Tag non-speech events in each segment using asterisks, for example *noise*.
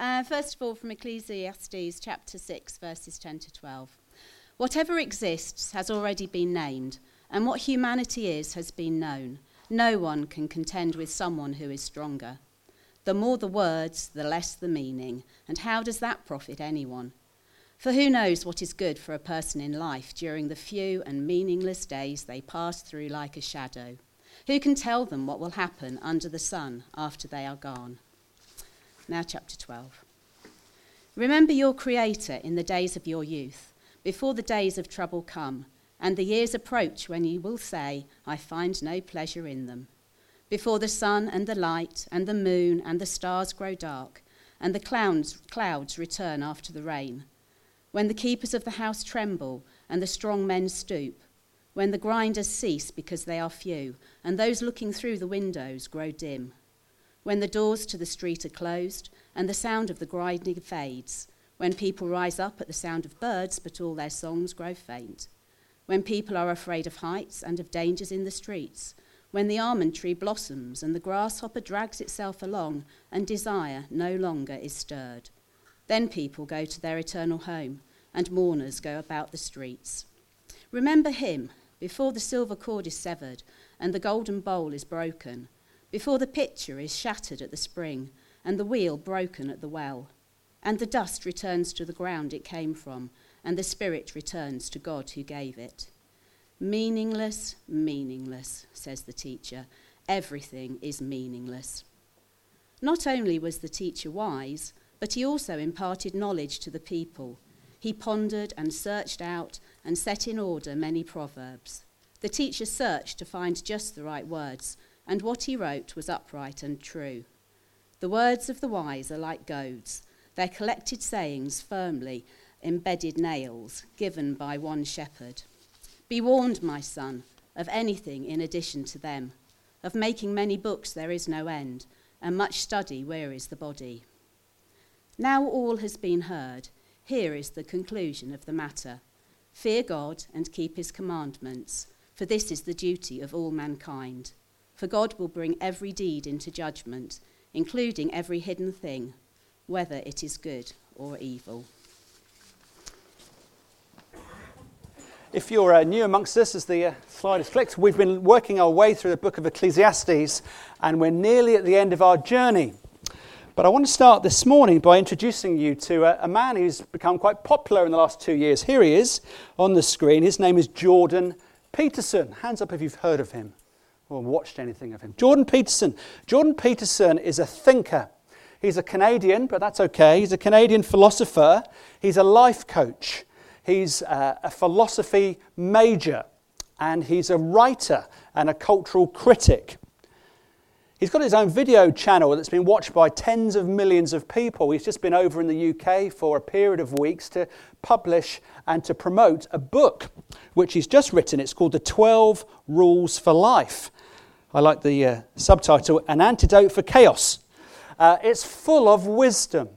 Uh, first of all, from Ecclesiastes chapter 6, verses 10 to 12. Whatever exists has already been named, and what humanity is has been known. No one can contend with someone who is stronger. The more the words, the less the meaning. And how does that profit anyone? For who knows what is good for a person in life during the few and meaningless days they pass through like a shadow? Who can tell them what will happen under the sun after they are gone? Now, chapter 12. Remember your Creator in the days of your youth, before the days of trouble come, and the years approach when you will say, I find no pleasure in them before the sun and the light and the moon and the stars grow dark, and the clouds, clouds return after the rain. When the keepers of the house tremble and the strong men stoop, when the grinders cease because they are few, and those looking through the windows grow dim, when the doors to the street are closed and the sound of the grinding fades, when people rise up at the sound of birds but all their songs grow faint, when people are afraid of heights and of dangers in the streets, when the almond tree blossoms and the grasshopper drags itself along and desire no longer is stirred. Then people go to their eternal home and mourners go about the streets. Remember him before the silver cord is severed and the golden bowl is broken, before the pitcher is shattered at the spring and the wheel broken at the well, and the dust returns to the ground it came from, and the spirit returns to God who gave it. Meaningless, meaningless, says the teacher. Everything is meaningless. Not only was the teacher wise, but he also imparted knowledge to the people. He pondered and searched out and set in order many proverbs. The teacher searched to find just the right words, and what he wrote was upright and true. The words of the wise are like goads, their collected sayings firmly embedded nails, given by one shepherd. Be warned, my son, of anything in addition to them. Of making many books there is no end, and much study wearies the body. Now all has been heard. Here is the conclusion of the matter Fear God and keep his commandments, for this is the duty of all mankind. For God will bring every deed into judgment, including every hidden thing, whether it is good or evil. If you're uh, new amongst us, as the uh, slide is flicked, we've been working our way through the book of Ecclesiastes, and we're nearly at the end of our journey. But I want to start this morning by introducing you to a, a man who's become quite popular in the last two years. Here he is on the screen. His name is Jordan Peterson. Hands up if you've heard of him or watched anything of him. Jordan Peterson. Jordan Peterson is a thinker. He's a Canadian, but that's okay. He's a Canadian philosopher. He's a life coach. He's a, a philosophy major and he's a writer and a cultural critic. He's got his own video channel that's been watched by tens of millions of people. He's just been over in the UK for a period of weeks to publish and to promote a book which he's just written. It's called The 12 Rules for Life. I like the uh, subtitle An Antidote for Chaos. Uh, it's full of wisdom.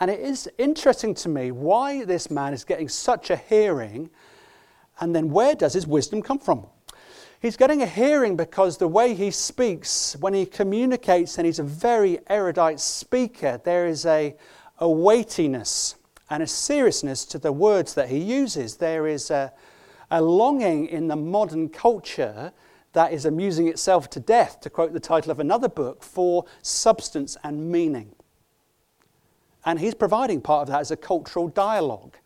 And it is interesting to me why this man is getting such a hearing, and then where does his wisdom come from? He's getting a hearing because the way he speaks, when he communicates, and he's a very erudite speaker, there is a, a weightiness and a seriousness to the words that he uses. There is a, a longing in the modern culture that is amusing itself to death, to quote the title of another book, for substance and meaning. And he's providing part of that as a cultural dialogue.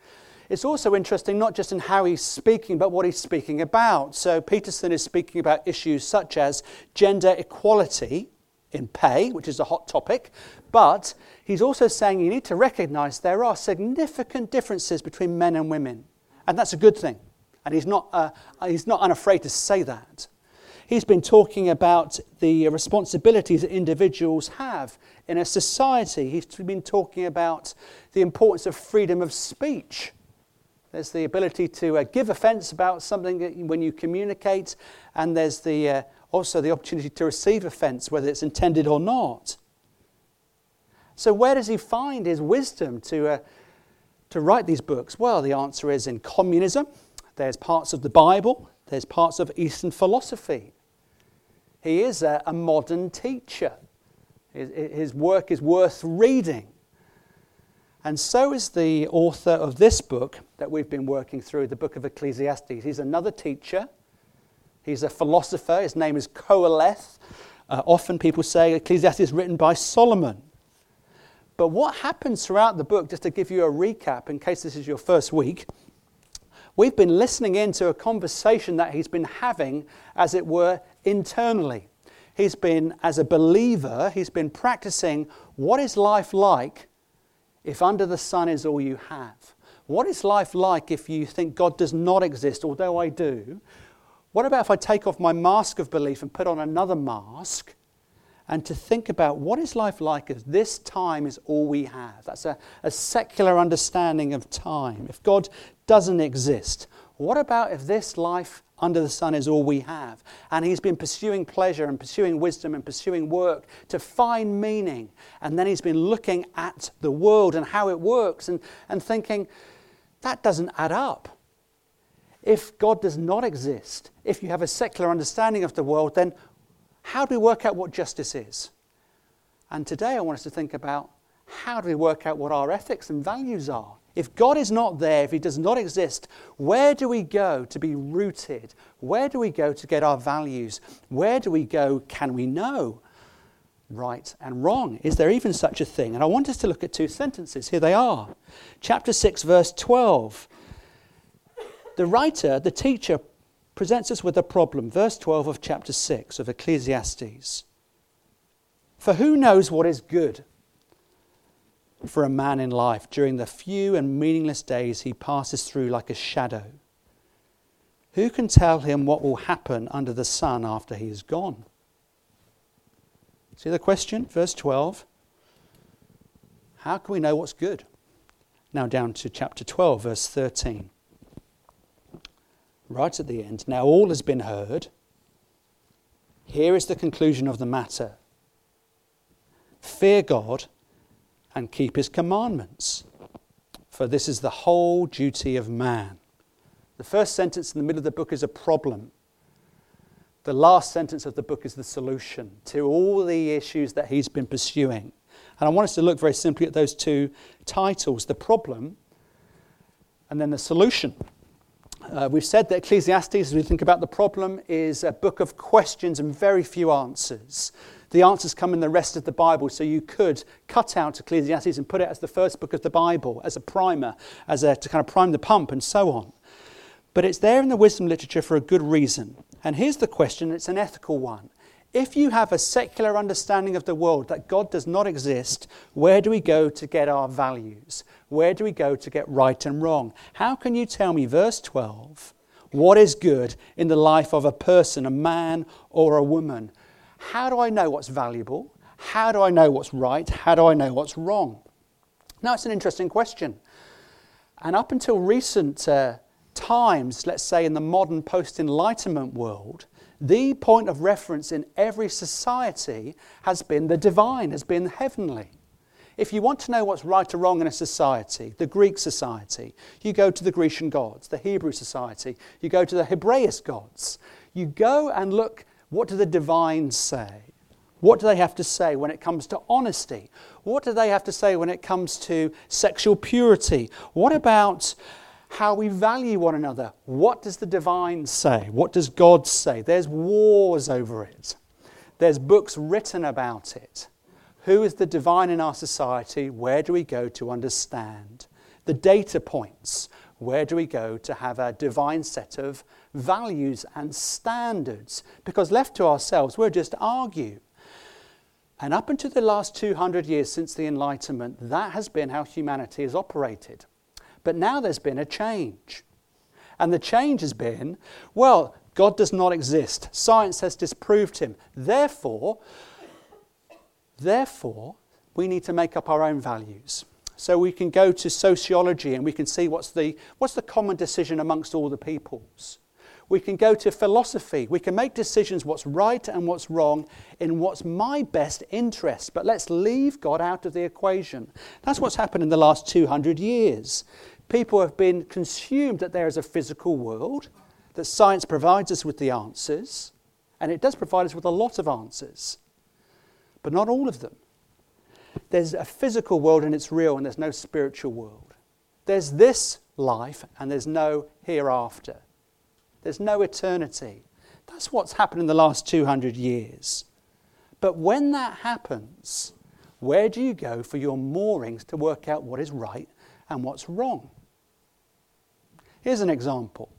It's also interesting not just in how he's speaking, but what he's speaking about. So, Peterson is speaking about issues such as gender equality in pay, which is a hot topic, but he's also saying you need to recognize there are significant differences between men and women. And that's a good thing. And he's not, uh, he's not unafraid to say that. He's been talking about the responsibilities that individuals have in a society. He's been talking about the importance of freedom of speech. There's the ability to uh, give offense about something when you communicate, and there's the, uh, also the opportunity to receive offense, whether it's intended or not. So, where does he find his wisdom to, uh, to write these books? Well, the answer is in communism. There's parts of the Bible, there's parts of Eastern philosophy. He is a, a modern teacher. His, his work is worth reading. And so is the author of this book that we've been working through, the book of Ecclesiastes. He's another teacher, he's a philosopher. His name is Qoheleth. Uh, often people say Ecclesiastes is written by Solomon. But what happens throughout the book, just to give you a recap in case this is your first week, we've been listening into a conversation that he's been having, as it were, internally. He's been, as a believer, he's been practicing what is life like if under the sun is all you have? What is life like if you think God does not exist, although I do? What about if I take off my mask of belief and put on another mask? And to think about what is life like if this time is all we have? That's a, a secular understanding of time. If God doesn't exist, what about if this life under the sun is all we have. And he's been pursuing pleasure and pursuing wisdom and pursuing work to find meaning. And then he's been looking at the world and how it works and, and thinking, that doesn't add up. If God does not exist, if you have a secular understanding of the world, then how do we work out what justice is? And today I want us to think about how do we work out what our ethics and values are? If God is not there, if He does not exist, where do we go to be rooted? Where do we go to get our values? Where do we go? Can we know right and wrong? Is there even such a thing? And I want us to look at two sentences. Here they are. Chapter 6, verse 12. The writer, the teacher, presents us with a problem. Verse 12 of chapter 6 of Ecclesiastes. For who knows what is good? for a man in life during the few and meaningless days he passes through like a shadow? Who can tell him what will happen under the sun after he is gone? See the question? Verse 12. How can we know what's good? Now, down to chapter 12, verse 13. Right at the end. Now, all has been heard. Here is the conclusion of the matter Fear God and keep his commandments. For this is the whole duty of man. The first sentence in the middle of the book is a problem. The last sentence of the book is the solution to all the issues that he's been pursuing. And I want us to look very simply at those two titles the problem and then the solution. Uh, we've said that Ecclesiastes, as we think about the problem, is a book of questions and very few answers. The answers come in the rest of the Bible, so you could cut out Ecclesiastes and put it as the first book of the Bible, as a primer, as a, to kind of prime the pump, and so on. But it's there in the wisdom literature for a good reason. And here's the question it's an ethical one. If you have a secular understanding of the world that God does not exist, where do we go to get our values? Where do we go to get right and wrong? How can you tell me, verse 12, what is good in the life of a person, a man or a woman? How do I know what's valuable? How do I know what's right? How do I know what's wrong? Now, it's an interesting question. And up until recent uh, times, let's say in the modern post Enlightenment world, the point of reference in every society has been the divine, has been heavenly. If you want to know what's right or wrong in a society, the Greek society, you go to the Grecian gods, the Hebrew society, you go to the Hebraic gods. You go and look what do the divines say? What do they have to say when it comes to honesty? What do they have to say when it comes to sexual purity? What about how we value one another? What does the divine say? What does God say? There's wars over it, there's books written about it. Who is the divine in our society? Where do we go to understand? The data points. Where do we go to have a divine set of values and standards? Because left to ourselves, we'll just argue. And up until the last 200 years since the Enlightenment, that has been how humanity has operated. But now there's been a change. And the change has been well, God does not exist. Science has disproved him. Therefore, therefore, we need to make up our own values. So we can go to sociology and we can see what's the, what's the common decision amongst all the peoples. We can go to philosophy. We can make decisions what's right and what's wrong in what's my best interest. But let's leave God out of the equation. That's what's happened in the last 200 years. People have been consumed that there is a physical world, that science provides us with the answers, and it does provide us with a lot of answers, but not all of them. there's a physical world and it's real, and there's no spiritual world. There's this life and there's no hereafter. There's no eternity. That's what's happened in the last 200 years. But when that happens, where do you go for your moorings to work out what is right and what's wrong? Here's an example.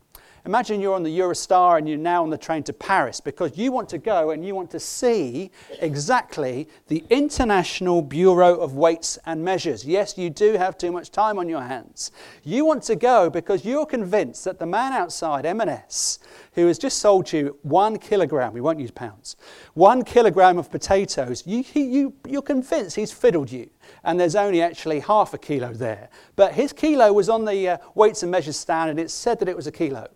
Imagine you're on the Eurostar and you're now on the train to Paris because you want to go and you want to see exactly the International Bureau of Weights and Measures. Yes, you do have too much time on your hands. You want to go because you're convinced that the man outside M&S who has just sold you one kilogram, we won't use pounds, one kilogram of potatoes, you, you, you're convinced he's fiddled you and there's only actually half a kilo there. But his kilo was on the uh, weights and measures stand and it said that it was a kilo.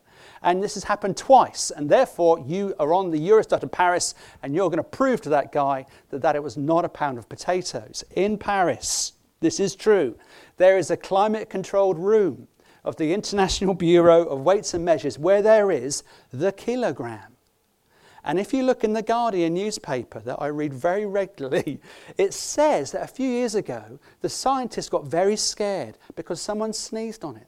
And this has happened twice. And therefore, you are on the Eurostar to Paris and you're going to prove to that guy that, that it was not a pound of potatoes. In Paris, this is true. There is a climate controlled room of the International *laughs* Bureau of Weights and Measures where there is the kilogram. And if you look in the Guardian newspaper that I read very *laughs* regularly, it says that a few years ago the scientists got very scared because someone sneezed on it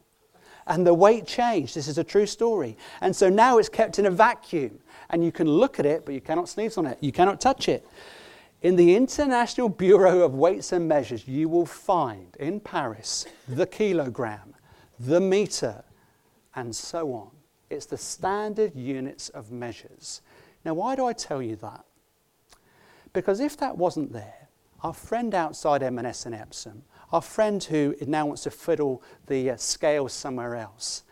and the weight changed. This is a true story. And so now it's kept in a vacuum, and you can look at it, but you cannot sneeze on it, you cannot touch it. In the International Bureau of Weights and Measures, you will find in Paris the kilogram, the meter, and so on. It's the standard units of measures. Now, why do I tell you that? Because if that wasn't there, our friend outside M&S in Epsom our friend who now wants to fiddle the uh, scales somewhere else.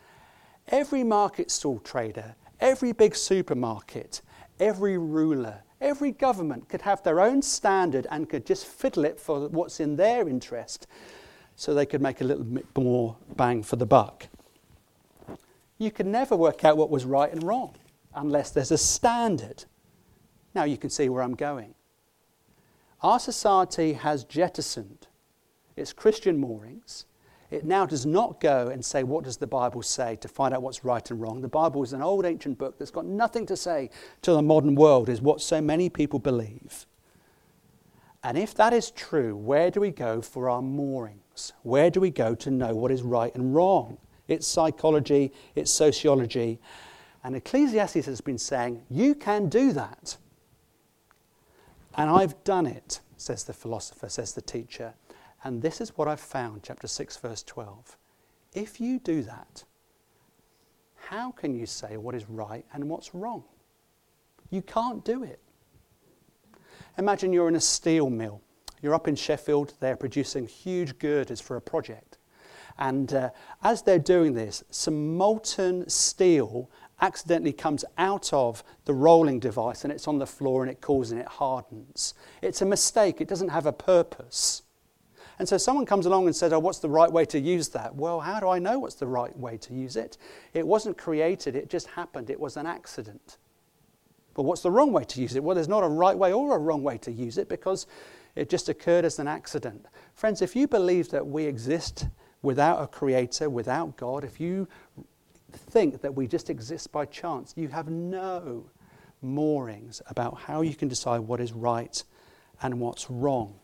Every market stall trader, every big supermarket, every ruler, every government could have their own standard and could just fiddle it for what's in their interest so they could make a little bit more bang for the buck. You could never work out what was right and wrong unless there's a standard. Now you can see where I'm going. Our society has jettisoned its Christian moorings. It now does not go and say, What does the Bible say to find out what's right and wrong? The Bible is an old ancient book that's got nothing to say to the modern world, is what so many people believe. And if that is true, where do we go for our moorings? Where do we go to know what is right and wrong? It's psychology, it's sociology. And Ecclesiastes has been saying, You can do that. And I've done it, says the philosopher, says the teacher. And this is what I've found, chapter 6, verse 12. If you do that, how can you say what is right and what's wrong? You can't do it. Imagine you're in a steel mill. You're up in Sheffield, they're producing huge girders for a project. And uh, as they're doing this, some molten steel accidentally comes out of the rolling device and it's on the floor and it cools and it hardens. It's a mistake, it doesn't have a purpose. And so someone comes along and says, Oh, what's the right way to use that? Well, how do I know what's the right way to use it? It wasn't created, it just happened. It was an accident. But what's the wrong way to use it? Well, there's not a right way or a wrong way to use it because it just occurred as an accident. Friends, if you believe that we exist without a creator, without God, if you think that we just exist by chance, you have no moorings about how you can decide what is right and what's wrong.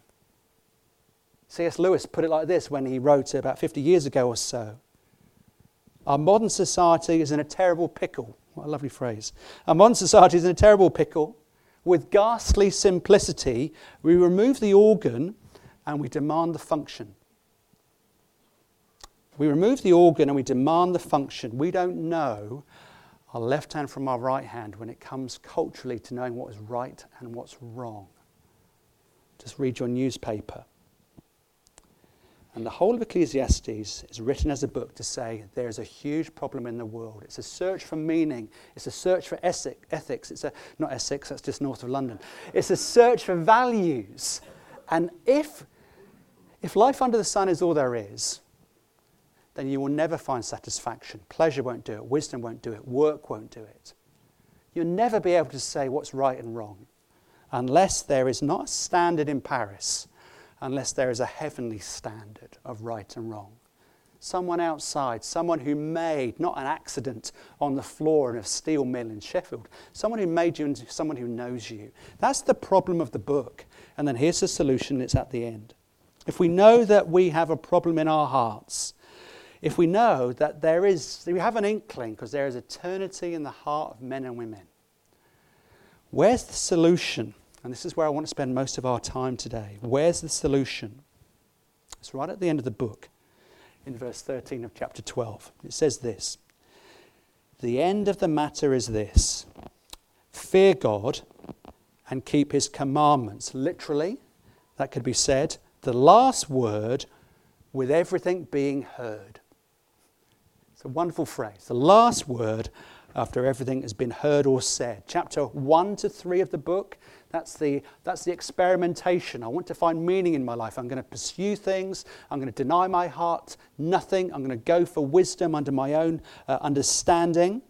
C.S. Lewis put it like this when he wrote about 50 years ago or so Our modern society is in a terrible pickle. What a lovely phrase. Our modern society is in a terrible pickle. With ghastly simplicity, we remove the organ and we demand the function. We remove the organ and we demand the function. We don't know our left hand from our right hand when it comes culturally to knowing what is right and what's wrong. Just read your newspaper. And the whole of Ecclesiastes is written as a book to say there is a huge problem in the world. It's a search for meaning. It's a search for ethics. It's a, not Essex, that's just north of London. It's a search for values. And if, if life under the sun is all there is, then you will never find satisfaction. Pleasure won't do it. Wisdom won't do it. Work won't do it. You'll never be able to say what's right and wrong unless there is not a standard in Paris unless there is a heavenly standard of right and wrong. Someone outside, someone who made, not an accident on the floor in a steel mill in Sheffield, someone who made you someone who knows you. That's the problem of the book. And then here's the solution, it's at the end. if we know that we have a problem in our hearts, if we know that there is, we have an inkling because there is eternity in the heart of men and women, where's the solution? And this is where I want to spend most of our time today. Where's the solution? It's right at the end of the book, in verse 13 of chapter 12. It says this The end of the matter is this fear God and keep his commandments. Literally, that could be said the last word with everything being heard. It's a wonderful phrase. The last word after everything has been heard or said. Chapter 1 to 3 of the book, that's the, that's the experimentation. I want to find meaning in my life. I'm going to pursue things. I'm going to deny my heart nothing. I'm going to go for wisdom under my own uh, understanding.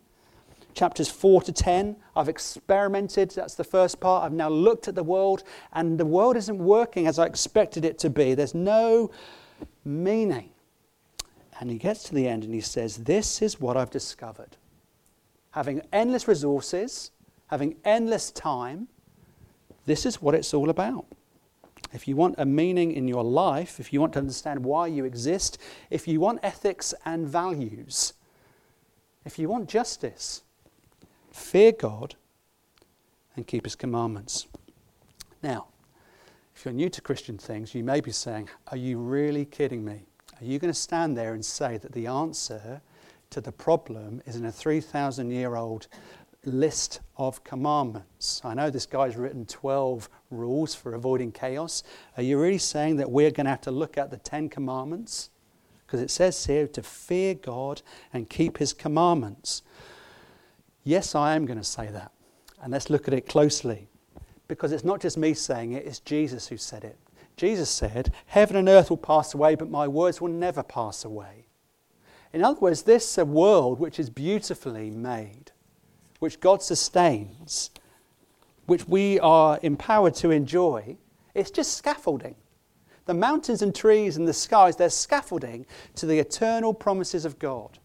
Chapters 4 to 10, I've experimented. That's the first part. I've now looked at the world, and the world isn't working as I expected it to be. There's no meaning. And he gets to the end and he says, This is what I've discovered. Having endless resources, having endless time, this is what it's all about. If you want a meaning in your life, if you want to understand why you exist, if you want ethics and values, if you want justice, fear God and keep his commandments. Now, if you're new to Christian things, you may be saying, Are you really kidding me? Are you going to stand there and say that the answer to the problem is in a 3,000 year old list of commandments? I know this guy's written 12 rules for avoiding chaos. Are you really saying that we're going to have to look at the 10 commandments? Because it says here to fear God and keep his commandments. Yes, I am going to say that. And let's look at it closely. Because it's not just me saying it, it's Jesus who said it. Jesus said, Heaven and earth will pass away, but my words will never pass away. In other words, this a world which is beautifully made, which God sustains, which we are empowered to enjoy, it's just scaffolding. The mountains and trees and the skies, they're scaffolding to the eternal promises of God.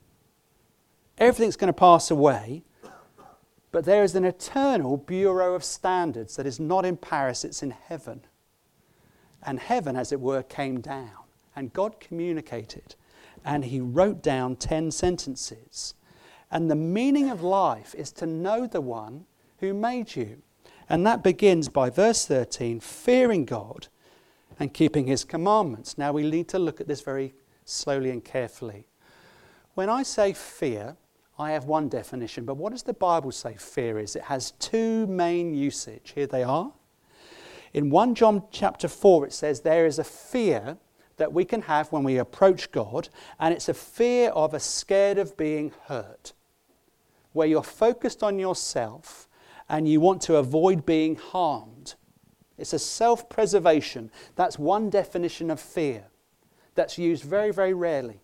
Everything's going to pass away, but there is an eternal bureau of standards that is not in Paris, it's in heaven. And heaven, as it were, came down. And God communicated. And He wrote down 10 sentences. And the meaning of life is to know the one who made you. And that begins by verse 13 fearing God and keeping His commandments. Now we need to look at this very slowly and carefully. When I say fear, I have one definition, but what does the Bible say fear is? It has two main usage. Here they are. In 1 John chapter 4, it says there is a fear that we can have when we approach God, and it's a fear of a scared of being hurt, where you're focused on yourself and you want to avoid being harmed. It's a self preservation. That's one definition of fear that's used very, very rarely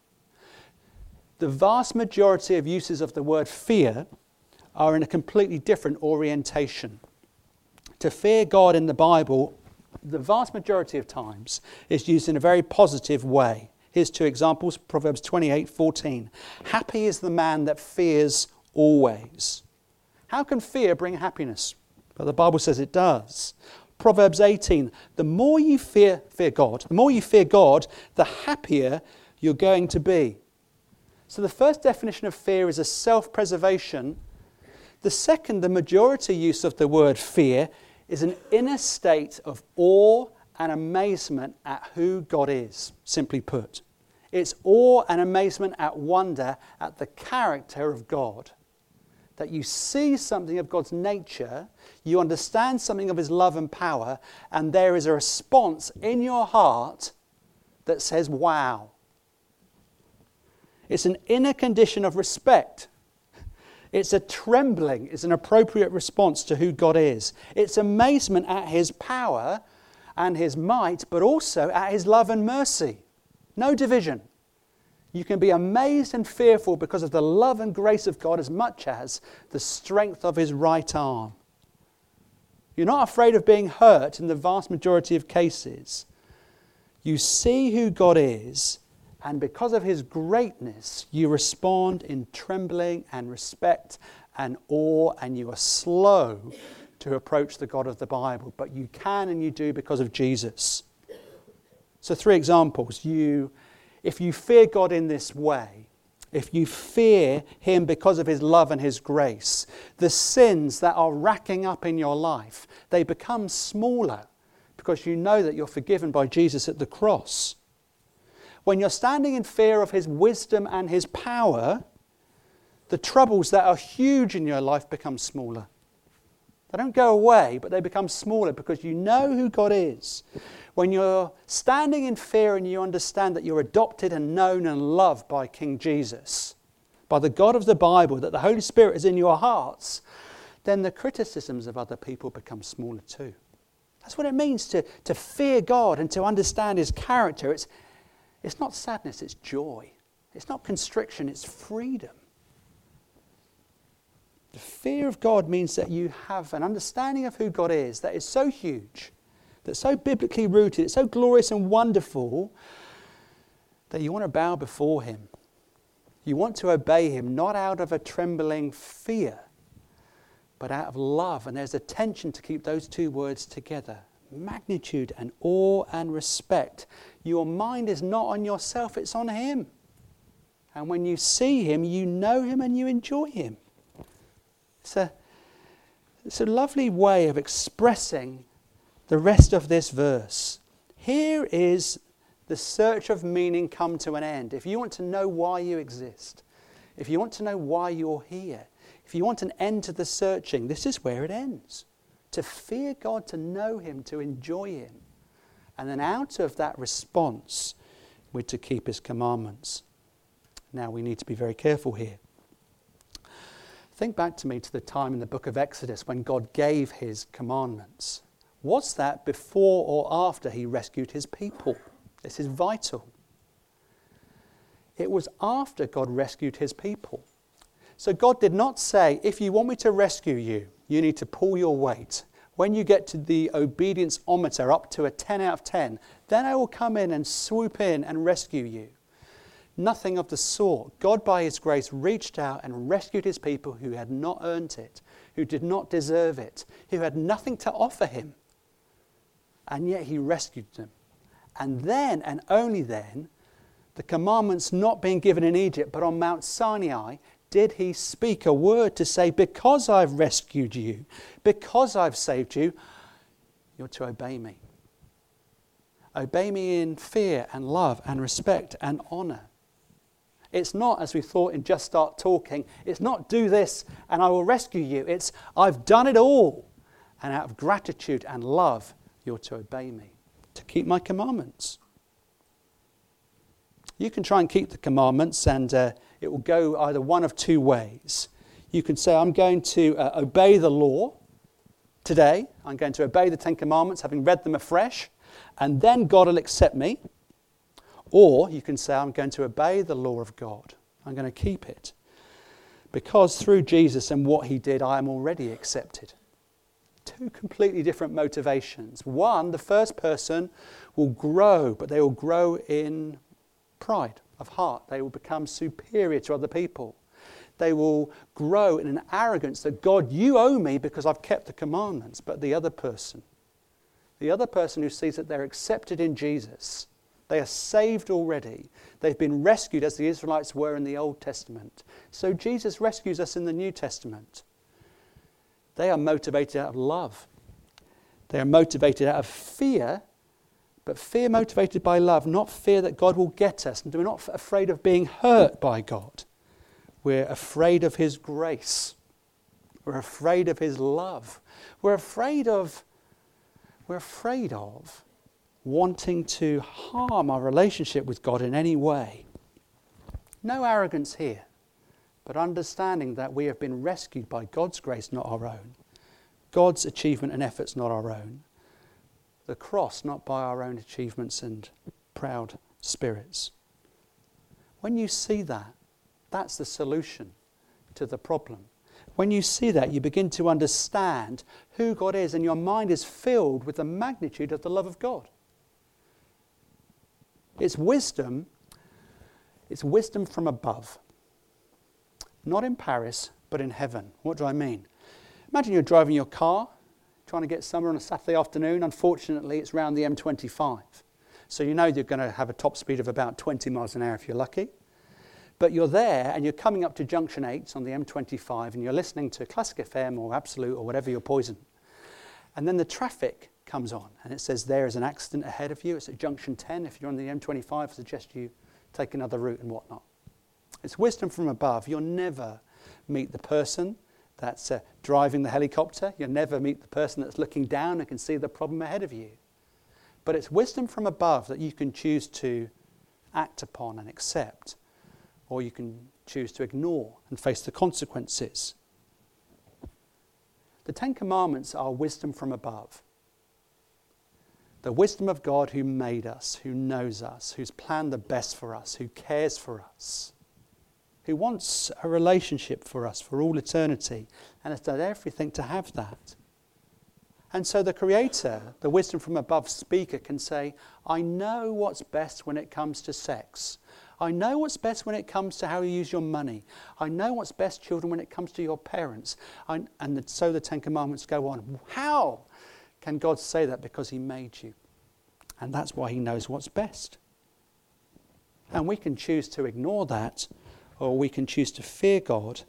the vast majority of uses of the word fear are in a completely different orientation. To fear God in the Bible, the vast majority of times, is used in a very positive way. Here's two examples Proverbs 28 14. Happy is the man that fears always. How can fear bring happiness? But the Bible says it does. Proverbs 18 The more you fear, fear God, the more you fear God, the happier you're going to be. So the first definition of fear is a self preservation. The second, the majority use of the word fear, is an inner state of awe and amazement at who God is, simply put. It's awe and amazement at wonder at the character of God. That you see something of God's nature, you understand something of His love and power, and there is a response in your heart that says, Wow. It's an inner condition of respect. It's a trembling, it's an appropriate response to who God is. It's amazement at his power and his might, but also at his love and mercy. No division. You can be amazed and fearful because of the love and grace of God as much as the strength of his right arm. You're not afraid of being hurt in the vast majority of cases. You see who God is and because of his greatness, you respond in trembling and respect and awe, and you are slow to approach the God of the Bible. But you can and you do because of Jesus. So, three examples. You, if you fear God in this way, if you fear Him because of His love and His grace, the sins that are racking up in your life, they become smaller because you know that you're forgiven by Jesus at the cross. When you're standing in fear of His wisdom and His power, the troubles that are huge in your life become smaller. They don't go away, but they become smaller because you know who God is. When you're standing in fear and you understand that you're adopted and known and loved by King Jesus, by the God of the Bible, that the Holy Spirit is in your hearts, then the criticisms of other people become smaller too. That's what it means to, to fear God and to understand His character. It's, it's not sadness, it's joy. It's not constriction, it's freedom. The fear of God means that you have an understanding of who God is that is so huge, that's so biblically rooted, it's so glorious and wonderful that you want to bow before Him. You want to obey Him, not out of a trembling fear, but out of love. And there's a tension to keep those two words together magnitude and awe and respect. Your mind is not on yourself, it's on Him. And when you see Him, you know Him and you enjoy Him. It's a, it's a lovely way of expressing the rest of this verse. Here is the search of meaning come to an end. If you want to know why you exist, if you want to know why you're here, if you want an end to the searching, this is where it ends. To fear God, to know Him, to enjoy Him. And then out of that response, we're to keep His commandments. Now we need to be very careful here. Think back to me to the time in the book of Exodus when God gave his commandments. Was that before or after he rescued his people? This is vital. It was after God rescued his people. So God did not say, if you want me to rescue you, you need to pull your weight. When you get to the obedience ometer up to a 10 out of 10, then I will come in and swoop in and rescue you. Nothing of the sort. God, by His grace, reached out and rescued His people who had not earned it, who did not deserve it, who had nothing to offer Him. And yet He rescued them. And then, and only then, the commandments not being given in Egypt but on Mount Sinai, did He speak a word to say, Because I've rescued you, because I've saved you, you're to obey me. Obey me in fear and love and respect and honor. It's not, as we thought in Just Start Talking, it's not do this and I will rescue you. It's I've done it all. And out of gratitude and love, you're to obey me, to keep my commandments. You can try and keep the commandments, and uh, it will go either one of two ways. You can say, I'm going to uh, obey the law today. I'm going to obey the Ten Commandments, having read them afresh, and then God will accept me. Or you can say, I'm going to obey the law of God, I'm going to keep it. Because through Jesus and what he did, I am already accepted. Two completely different motivations. One, the first person will grow, but they will grow in pride of heart. They will become superior to other people. They will grow in an arrogance that, God, you owe me because I've kept the commandments. But the other person, the other person who sees that they're accepted in Jesus, they are saved already. They've been rescued as the Israelites were in the Old Testament. So Jesus rescues us in the New Testament. They are motivated out of love. They are motivated out of fear, but fear motivated by love, not fear that God will get us. And we're not afraid of being hurt by God. We're afraid of His grace. We're afraid of His love. We're afraid of, we're afraid of wanting to harm our relationship with God in any way. No arrogance here, but understanding that we have been rescued by God's grace, not our own. God's achievement and efforts, not our own. The cross, not by our own achievements and proud spirits. When you see that, that's the solution to the problem. When you see that, you begin to understand who God is, and your mind is filled with the magnitude of the love of God. It's wisdom. It's wisdom from above. Not in Paris, but in heaven. What do I mean? Imagine you're driving your car, trying to get somewhere on a Saturday afternoon. Unfortunately, it's round the M25. So you know you're going to have a top speed of about 20 miles an hour if you're lucky. But you're there and you're coming up to junction 8 on the M25 and you're listening to Classic FM or Absolute or whatever your poison. And then the traffic comes on and it says there is an accident ahead of you. It's at junction 10. If you're on the M25, I suggest you take another route and whatnot. It's wisdom from above. You'll never meet the person that's uh, driving the helicopter. You'll never meet the person that's looking down and can see the problem ahead of you. But it's wisdom from above that you can choose to act upon and accept, or you can choose to ignore and face the consequences. The Ten Commandments are wisdom from above. The wisdom of God who made us, who knows us, who's planned the best for us, who cares for us, who wants a relationship for us for all eternity, and has done everything to have that. And so the Creator, the wisdom from above speaker, can say, I know what's best when it comes to sex. I know what's best when it comes to how you use your money. I know what's best, children, when it comes to your parents. I, and the, so the Ten Commandments go on. How can God say that? Because He made you. And that's why He knows what's best. And we can choose to ignore that, or we can choose to fear God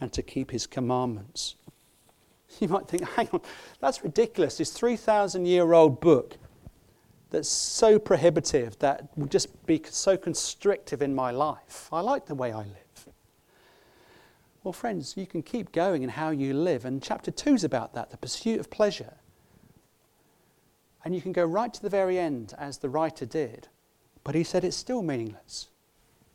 and to keep His commandments. *laughs* You might think, hang on, that's ridiculous. This 3,000 year old book that's so prohibitive, that would just be so constrictive in my life. I like the way I live. Well, friends, you can keep going in how you live. And chapter 2 is about that the pursuit of pleasure. And you can go right to the very end, as the writer did. But he said it's still meaningless.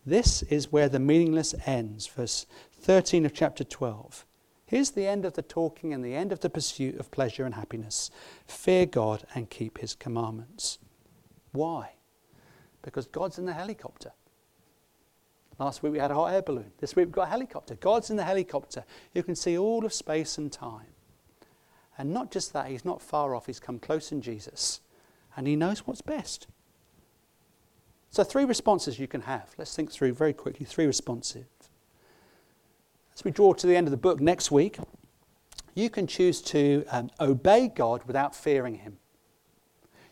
This is where the meaningless ends, verse 13 of chapter 12. Here's the end of the talking and the end of the pursuit of pleasure and happiness. Fear God and keep his commandments. Why? Because God's in the helicopter. Last week we had a hot air balloon. This week we've got a helicopter. God's in the helicopter. You can see all of space and time. And not just that, he's not far off. He's come close in Jesus. And he knows what's best. So, three responses you can have. Let's think through very quickly three responses. As we draw to the end of the book next week, you can choose to um, obey God without fearing Him.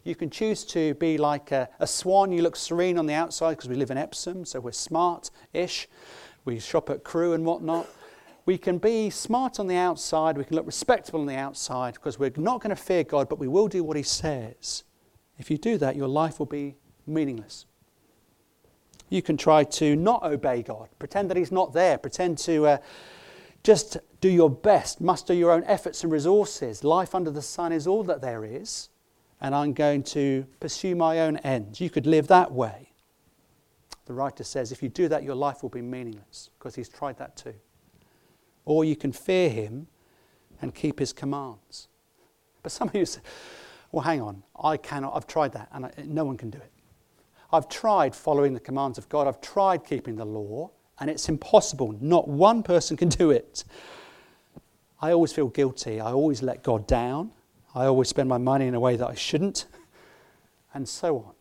You can choose to be like a, a swan. You look serene on the outside because we live in Epsom, so we're smart ish. We shop at Crewe and whatnot. We can be smart on the outside. We can look respectable on the outside because we're not going to fear God, but we will do what He says. If you do that, your life will be meaningless. You can try to not obey God, pretend that He's not there, pretend to uh, just do your best, muster your own efforts and resources. Life under the sun is all that there is, and I'm going to pursue my own ends. You could live that way. The writer says if you do that, your life will be meaningless because he's tried that too. Or you can fear him and keep his commands. But some of you say, well, hang on, I cannot, I've tried that, and I, no one can do it. I've tried following the commands of God, I've tried keeping the law, and it's impossible. Not one person can do it. I always feel guilty. I always let God down. I always spend my money in a way that I shouldn't, and so on.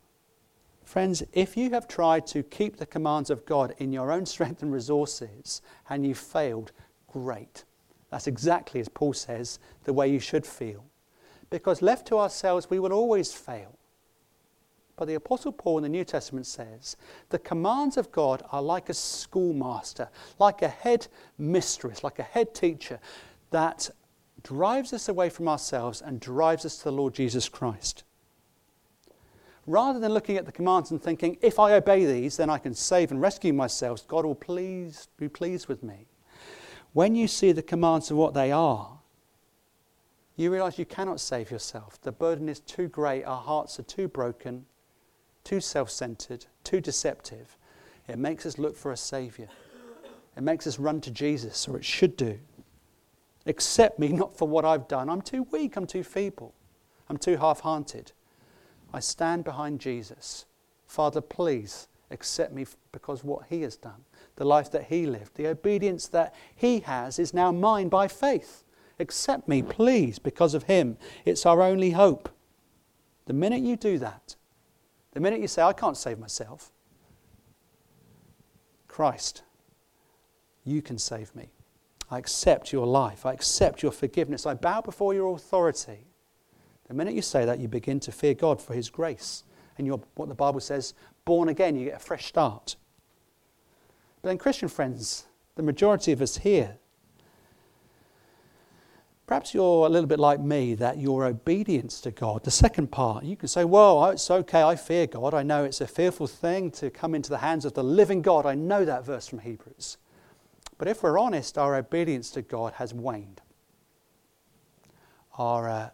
Friends, if you have tried to keep the commands of God in your own strength and resources and you've failed, great. That's exactly, as Paul says, the way you should feel. Because left to ourselves, we will always fail. But the Apostle Paul in the New Testament says the commands of God are like a schoolmaster, like a head mistress, like a head teacher that drives us away from ourselves and drives us to the Lord Jesus Christ. Rather than looking at the commands and thinking, if I obey these, then I can save and rescue myself, God will please, be pleased with me. When you see the commands of what they are, you realize you cannot save yourself. The burden is too great, our hearts are too broken, too self centered, too deceptive, it makes us look for a Savior. It makes us run to Jesus, or it should do. Accept me *laughs* not for what I've done. I'm too weak, I'm too feeble, I'm too half hearted. I stand behind Jesus. Father, please accept me because what He has done, the life that He lived, the obedience that He has is now mine by faith. Accept me, please, because of Him. It's our only hope. The minute you do that, the minute you say, I can't save myself, Christ, you can save me. I accept your life. I accept your forgiveness. I bow before your authority. The minute you say that, you begin to fear God for his grace and you're what the Bible says, born again, you get a fresh start. But then, Christian friends, the majority of us here, perhaps you're a little bit like me, that your obedience to God, the second part, you can say, Well, it's okay, I fear God. I know it's a fearful thing to come into the hands of the living God. I know that verse from Hebrews. But if we're honest, our obedience to God has waned. Our uh,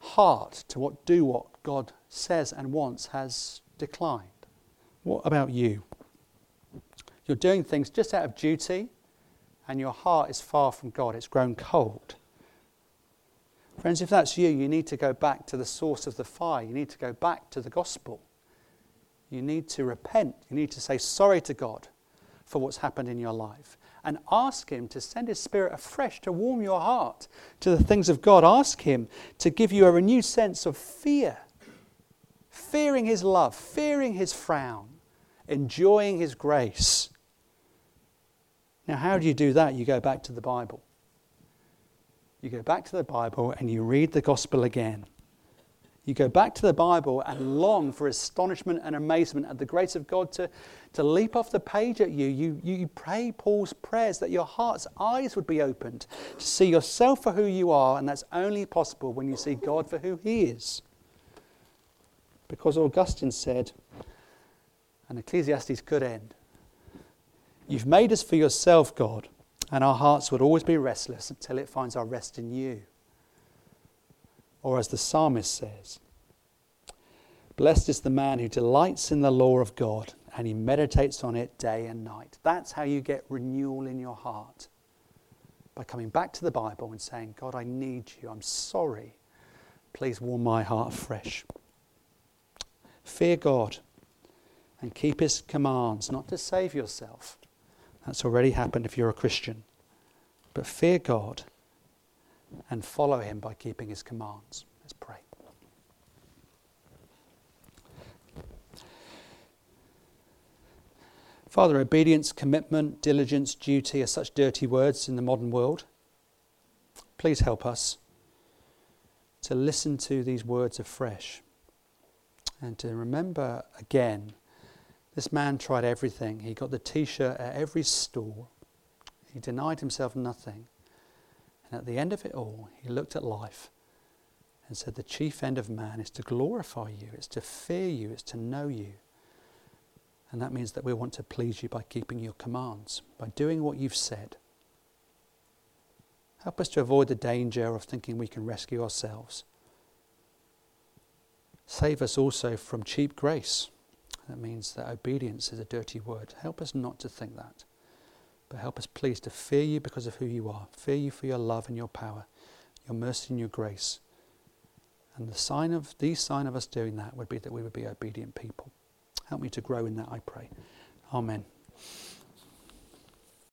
heart to what, do what God says and wants has declined. What about you? You're doing things just out of duty, and your heart is far from God. It's grown cold. Friends, if that's you, you need to go back to the source of the fire. You need to go back to the gospel. You need to repent. You need to say sorry to God for what's happened in your life and ask Him to send His Spirit afresh to warm your heart to the things of God. Ask Him to give you a renewed sense of fear, fearing His love, fearing His frown, enjoying His grace. Now, how do you do that? You go back to the Bible. You go back to the Bible and you read the gospel again. You go back to the Bible and long for astonishment and amazement at the grace of God to, to leap off the page at you. You, you pray Paul's prayers that your heart's eyes would be opened to see yourself for who you are, and that's only possible when you see God for who He is. Because Augustine said, and Ecclesiastes could end, You've made us for yourself, God, and our hearts would always be restless until it finds our rest in you. Or as the psalmist says, Blessed is the man who delights in the law of God and he meditates on it day and night. That's how you get renewal in your heart. By coming back to the Bible and saying, God, I need you. I'm sorry. Please warm my heart afresh. Fear God and keep his commands, not to save yourself. That's already happened if you're a Christian. But fear God and follow him by keeping his commands. Let's pray. Father, obedience, commitment, diligence, duty are such dirty words in the modern world. Please help us to listen to these words afresh and to remember again this man tried everything. He got the t shirt at every store, he denied himself nothing. And at the end of it all, he looked at life and said, The chief end of man is to glorify you, it's to fear you, it's to know you. And that means that we want to please you by keeping your commands, by doing what you've said. Help us to avoid the danger of thinking we can rescue ourselves. Save us also from cheap grace. That means that obedience is a dirty word. Help us not to think that. But help us, please, to fear you because of who you are. Fear you for your love and your power, your mercy and your grace. And the sign of the sign of us doing that would be that we would be obedient people. Help me to grow in that, I pray. Amen.